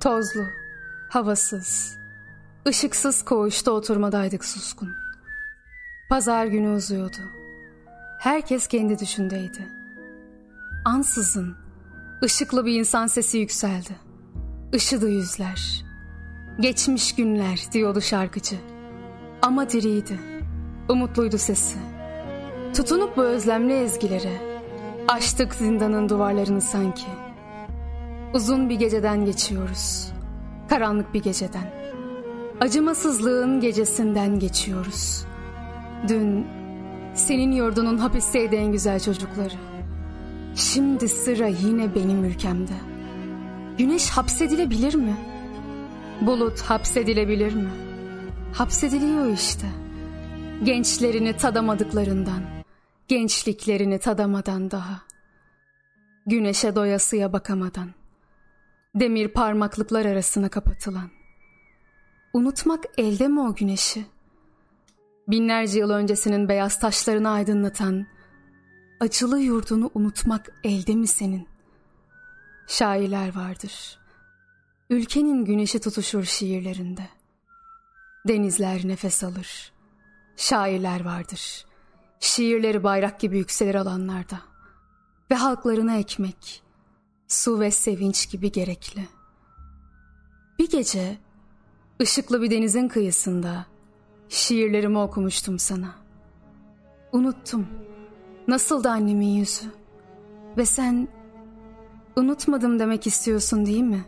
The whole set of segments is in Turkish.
Tozlu, havasız, ışıksız koğuşta oturmadaydık suskun. Pazar günü uzuyordu. Herkes kendi düşündeydi. Ansızın ışıklı bir insan sesi yükseldi. Işıdı yüzler. Geçmiş günler diyordu şarkıcı. Ama diriydi. Umutluydu sesi. Tutunup bu özlemli ezgilere açtık zindanın duvarlarını sanki. Uzun bir geceden geçiyoruz. Karanlık bir geceden. Acımasızlığın gecesinden geçiyoruz. Dün senin yurdunun hapisteydi en güzel çocukları. Şimdi sıra yine benim ülkemde. Güneş hapsedilebilir mi? Bulut hapsedilebilir mi? Hapsediliyor işte. Gençlerini tadamadıklarından, gençliklerini tadamadan daha. Güneşe doyasıya bakamadan, demir parmaklıklar arasına kapatılan. Unutmak elde mi o güneşi? Binlerce yıl öncesinin beyaz taşlarını aydınlatan, acılı yurdunu unutmak elde mi senin? Şairler vardır. Ülkenin güneşi tutuşur şiirlerinde. Denizler nefes alır. Şairler vardır. Şiirleri bayrak gibi yükselir alanlarda. Ve halklarına ekmek, su ve sevinç gibi gerekli. Bir gece ışıklı bir denizin kıyısında şiirlerimi okumuştum sana. Unuttum. Nasıldı annemin yüzü? Ve sen unutmadım demek istiyorsun değil mi?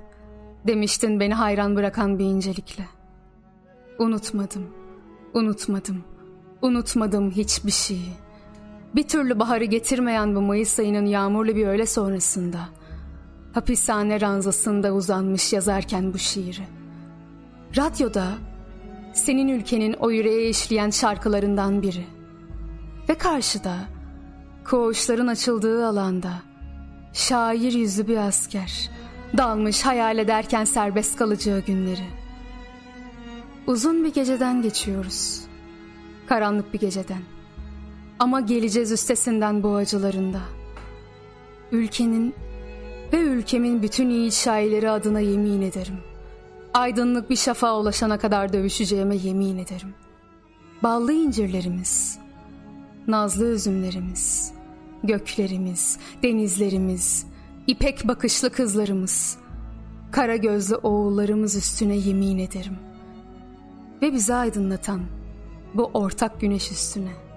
Demiştin beni hayran bırakan bir incelikle. Unutmadım, unutmadım, unutmadım hiçbir şeyi. Bir türlü baharı getirmeyen bu Mayıs ayının yağmurlu bir öğle sonrasında hapishane ranzasında uzanmış yazarken bu şiiri. Radyoda senin ülkenin o yüreğe işleyen şarkılarından biri. Ve karşıda koğuşların açıldığı alanda şair yüzlü bir asker dalmış hayal ederken serbest kalacağı günleri. Uzun bir geceden geçiyoruz. Karanlık bir geceden. Ama geleceğiz üstesinden bu acılarında. Ülkenin ve ülkemin bütün iyi şairleri adına yemin ederim. Aydınlık bir şafağa ulaşana kadar dövüşeceğime yemin ederim. Ballı incirlerimiz, nazlı üzümlerimiz, göklerimiz, denizlerimiz, ipek bakışlı kızlarımız, kara gözlü oğullarımız üstüne yemin ederim. Ve bizi aydınlatan bu ortak güneş üstüne.''